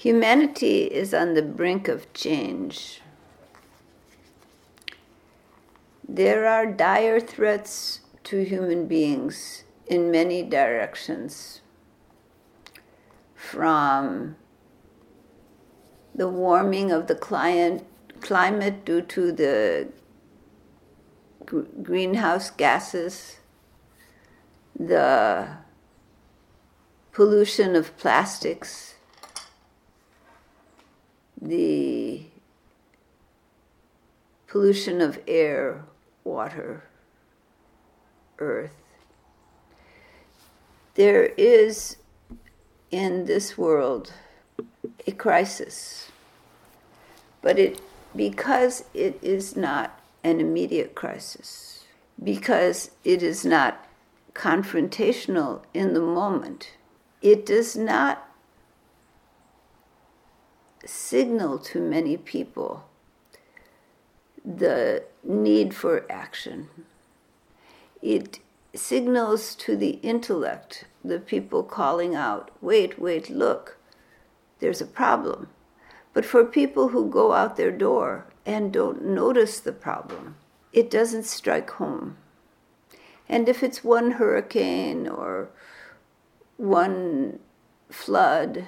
Humanity is on the brink of change. There are dire threats to human beings in many directions, from the warming of the client, climate due to the greenhouse gases, the pollution of plastics, the pollution of air, water, earth. There is in this world a crisis, but it because it is not an immediate crisis, because it is not confrontational in the moment, it does not signal to many people the need for action. It signals to the intellect, the people calling out, wait, wait, look, there's a problem. But for people who go out their door and don't notice the problem, it doesn't strike home. And if it's one hurricane or one flood,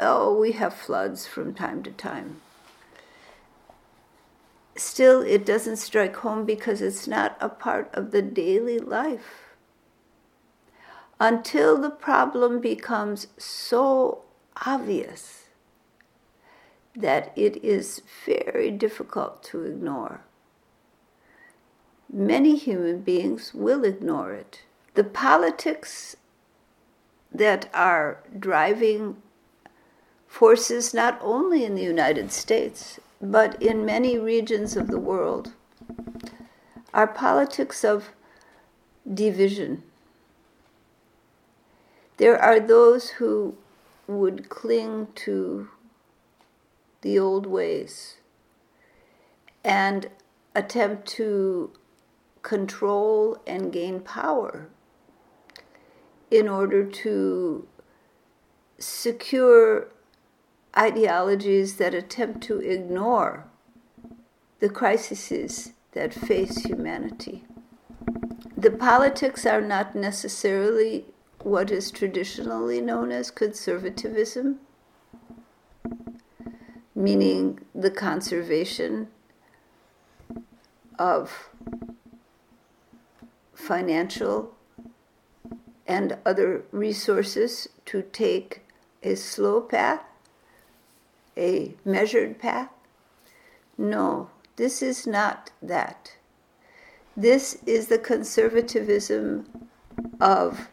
oh, we have floods from time to time. Still, it doesn't strike home because it's not a part of the daily life. Until the problem becomes so obvious that it is very difficult to ignore. Many human beings will ignore it. The politics that are driving forces not only in the United States, but in many regions of the world are politics of division. There are those who would cling to the old ways and attempt to control and gain power in order to secure ideologies that attempt to ignore the crises that face humanity. The politics are not necessarily what is traditionally known as conservatism, meaning the conservation of financial and other resources to take a slow path a measured path? No, this is not that. This is the conservatism of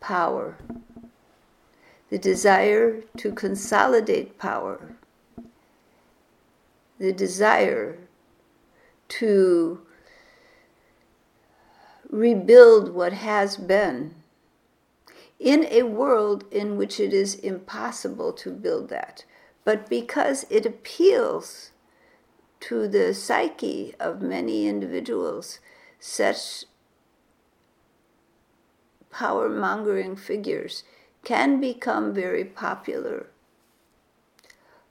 power, the desire to consolidate power, the desire to rebuild what has been in a world in which it is impossible to build that. But because it appeals to the psyche of many individuals, such power mongering figures can become very popular.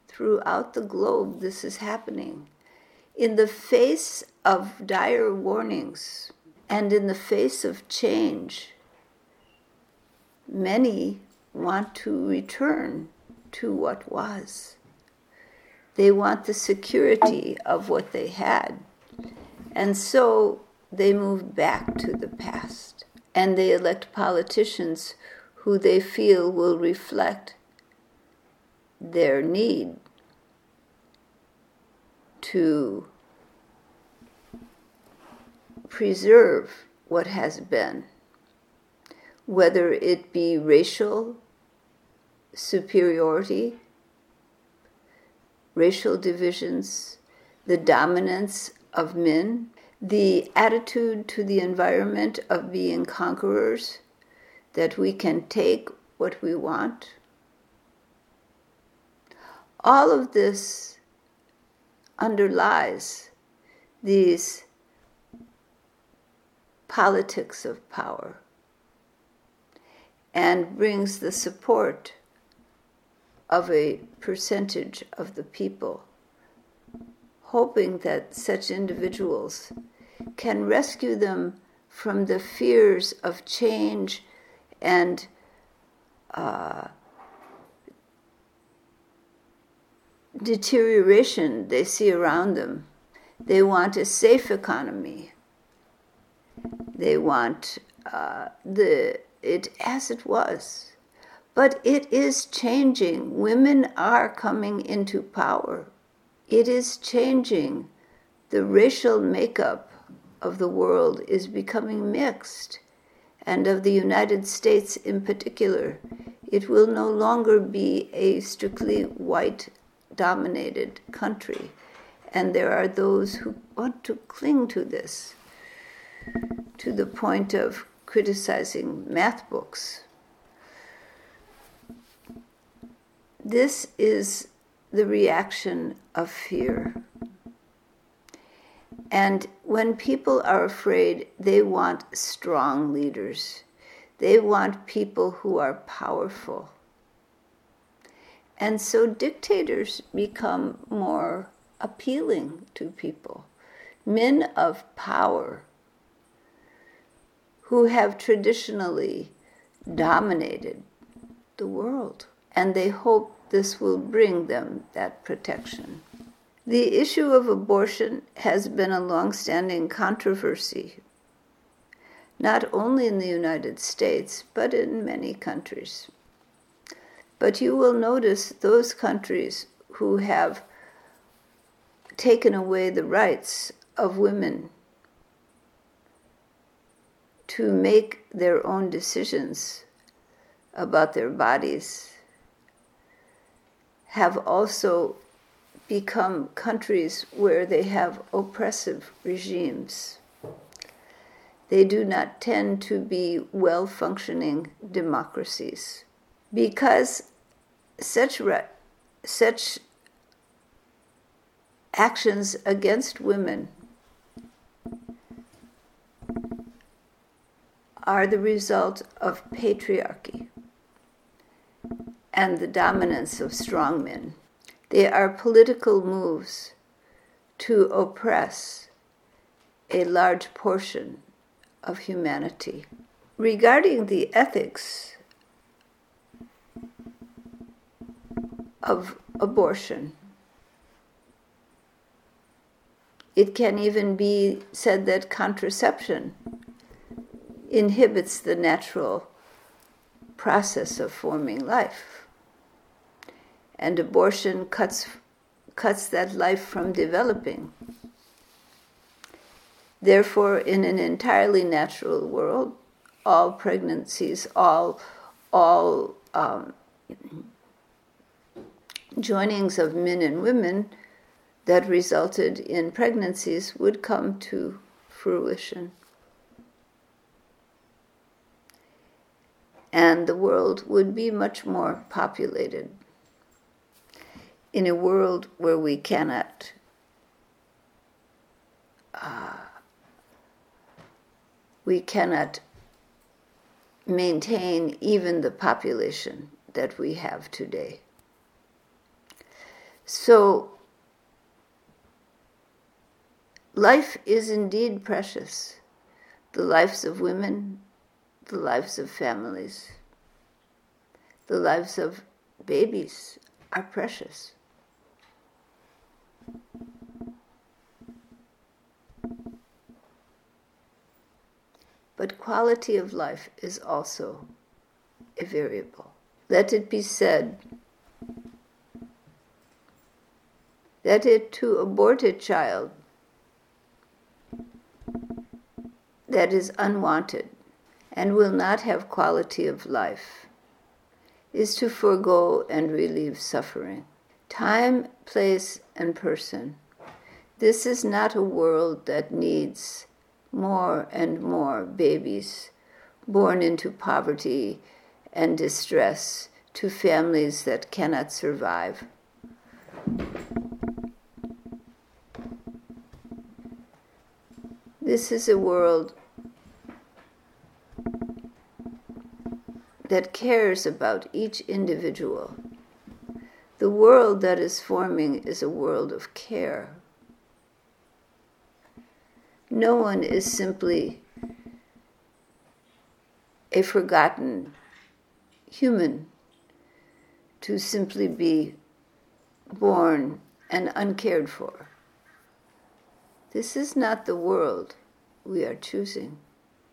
Throughout the globe, this is happening. In the face of dire warnings and in the face of change, many want to return to what was. They want the security of what they had. And so they move back to the past. And they elect politicians who they feel will reflect their need to preserve what has been whether it be racial superiority, racial divisions, the dominance of men, the attitude to the environment of being conquerors, that we can take what we want. All of this underlies these politics of power and brings the support of a percentage of the people, hoping that such individuals can rescue them from the fears of change and uh, deterioration they see around them. They want a safe economy. They want uh, the it as it was. But it is changing. Women are coming into power. It is changing. The racial makeup of the world is becoming mixed, and of the United States in particular. It will no longer be a strictly white dominated country. And there are those who want to cling to this to the point of criticizing math books. This is the reaction of fear. And when people are afraid, they want strong leaders. They want people who are powerful. And so dictators become more appealing to people. Men of power who have traditionally dominated the world. And they hope this will bring them that protection. The issue of abortion has been a long-standing controversy, not only in the United States, but in many countries. But you will notice those countries who have taken away the rights of women to make their own decisions about their bodies have also become countries where they have oppressive regimes. They do not tend to be well functioning democracies because such, re- such actions against women are the result of patriarchy and the dominance of strong men. They are political moves to oppress a large portion of humanity. Regarding the ethics of abortion, it can even be said that contraception inhibits the natural process of forming life. And abortion cuts, cuts that life from developing. Therefore, in an entirely natural world, all pregnancies, all, all um, joinings of men and women that resulted in pregnancies would come to fruition. And the world would be much more populated. In a world where we cannot uh, we cannot maintain even the population that we have today. So, life is indeed precious. The lives of women, the lives of families, the lives of babies are precious. But quality of life is also a variable. Let it be said that it to abort a child that is unwanted and will not have quality of life is to forego and relieve suffering. Time, place, and person. This is not a world that needs more and more babies born into poverty and distress to families that cannot survive. This is a world that cares about each individual. The world that is forming is a world of care. No one is simply a forgotten human to simply be born and uncared for. This is not the world we are choosing.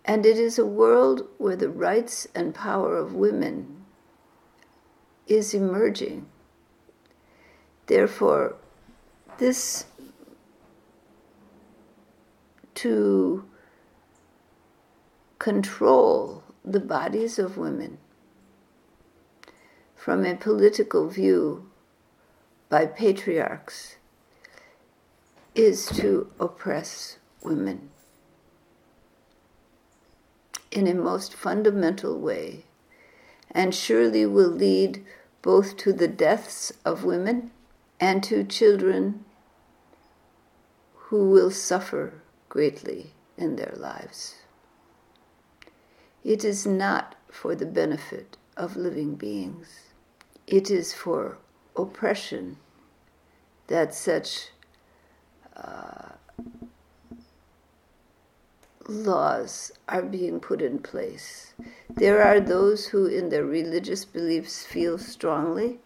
And it is a world where the rights and power of women is emerging. Therefore, this to control the bodies of women from a political view by patriarchs is to oppress women in a most fundamental way, and surely will lead both to the deaths of women and to children who will suffer greatly in their lives. It is not for the benefit of living beings, it is for oppression that such uh, laws are being put in place. There are those who, in their religious beliefs, feel strongly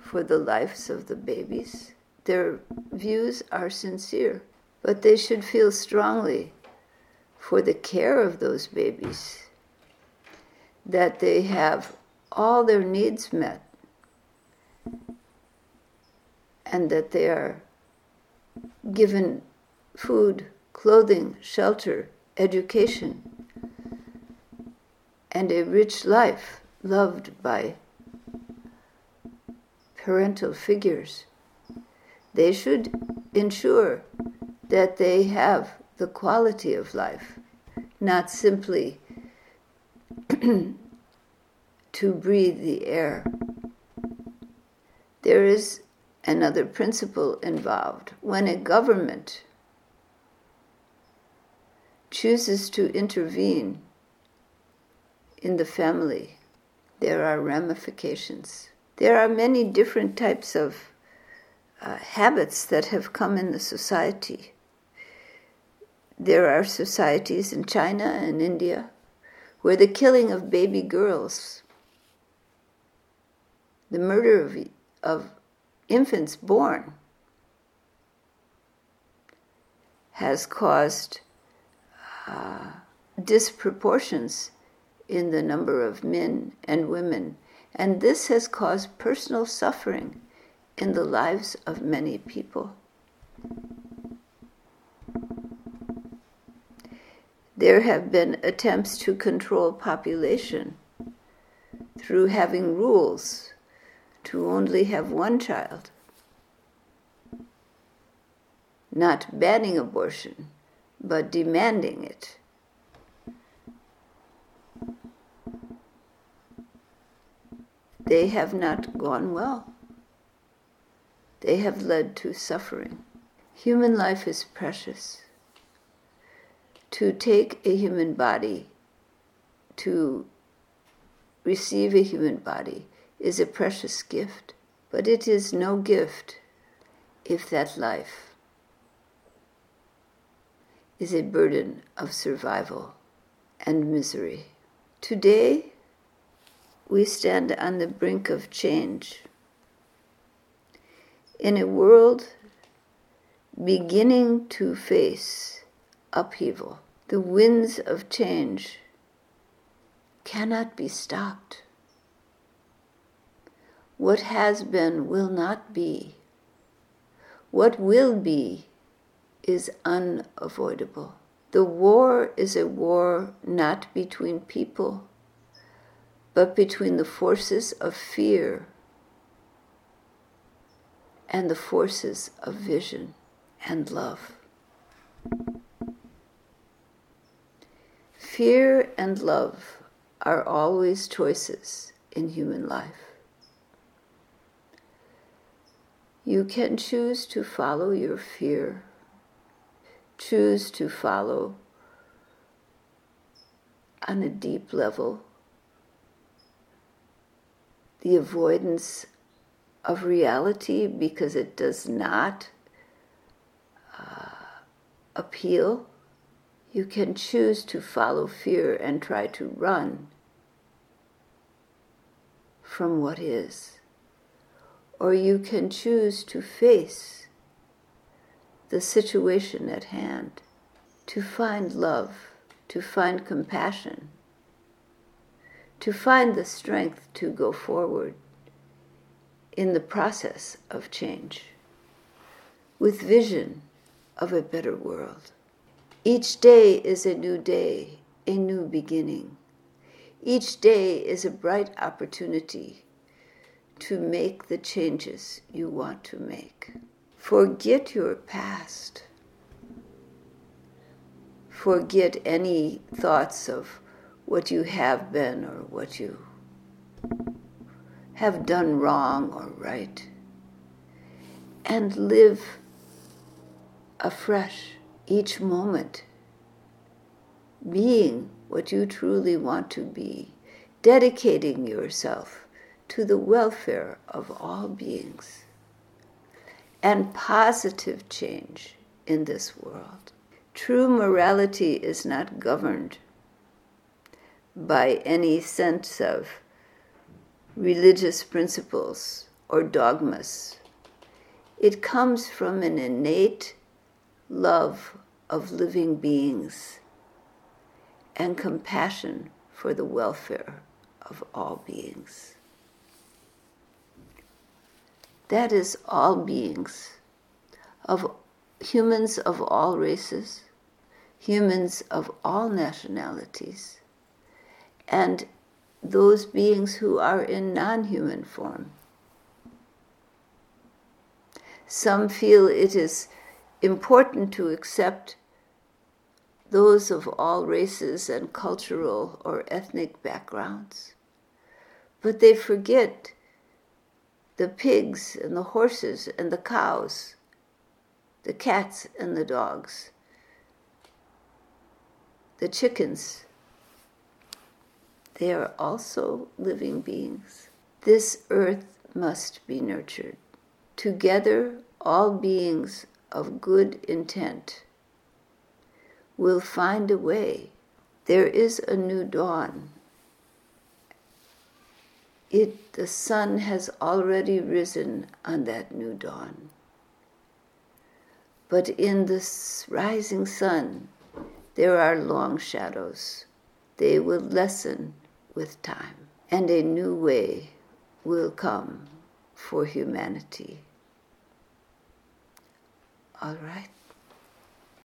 for the lives of the babies. Their views are sincere, but they should feel strongly for the care of those babies, that they have all their needs met, and that they are given food, clothing, shelter, education, and a rich life loved by parental figures. They should ensure that they have the quality of life, not simply to breathe the air. There is another principle involved. When a government chooses to intervene in the family, there are ramifications. There are many different types of uh, habits that have come in the society. There are societies in China and India where the killing of baby girls, the murder of, of infants born, has caused uh, disproportions in the number of men and women, and this has caused personal suffering in the lives of many people. There have been attempts to control population through having rules to only have one child, not banning abortion but demanding it. They have not gone well. They have led to suffering. Human life is precious. To take a human body, to receive a human body, is a precious gift, but it is no gift if that life is a burden of survival and misery. Today, we stand on the brink of change. In a world beginning to face upheaval, the winds of change cannot be stopped. What has been will not be. What will be is unavoidable. The war is a war not between people, but between the forces of fear and the forces of vision and love. Fear and love are always choices in human life. You can choose to follow your fear choose to follow on a deep level, the avoidance of reality because it does not uh, appeal. You can choose to follow fear and try to run from what is. Or you can choose to face the situation at hand, to find love, to find compassion, to find the strength to go forward in the process of change with vision of a better world. Each day is a new day, a new beginning. Each day is a bright opportunity to make the changes you want to make. Forget your past. Forget any thoughts of what you have been or what you have done wrong or right. And live afresh each moment, being what you truly want to be, dedicating yourself to the welfare of all beings and positive change in this world. True morality is not governed by any sense of religious principles or dogmas. It comes from an innate love of living beings and compassion for the welfare of all beings. That is all beings, of humans of all races, humans of all nationalities, and those beings who are in non human form. Some feel it is important to accept those of all races and cultural or ethnic backgrounds. But they forget the pigs and the horses and the cows, the cats and the dogs, the chickens. They are also living beings. This earth must be nurtured. Together, all beings of good intent will find a way. There is a new dawn. It, the sun has already risen on that new dawn. But in this rising sun, there are long shadows. They will lessen with time, and a new way will come for humanity. All right.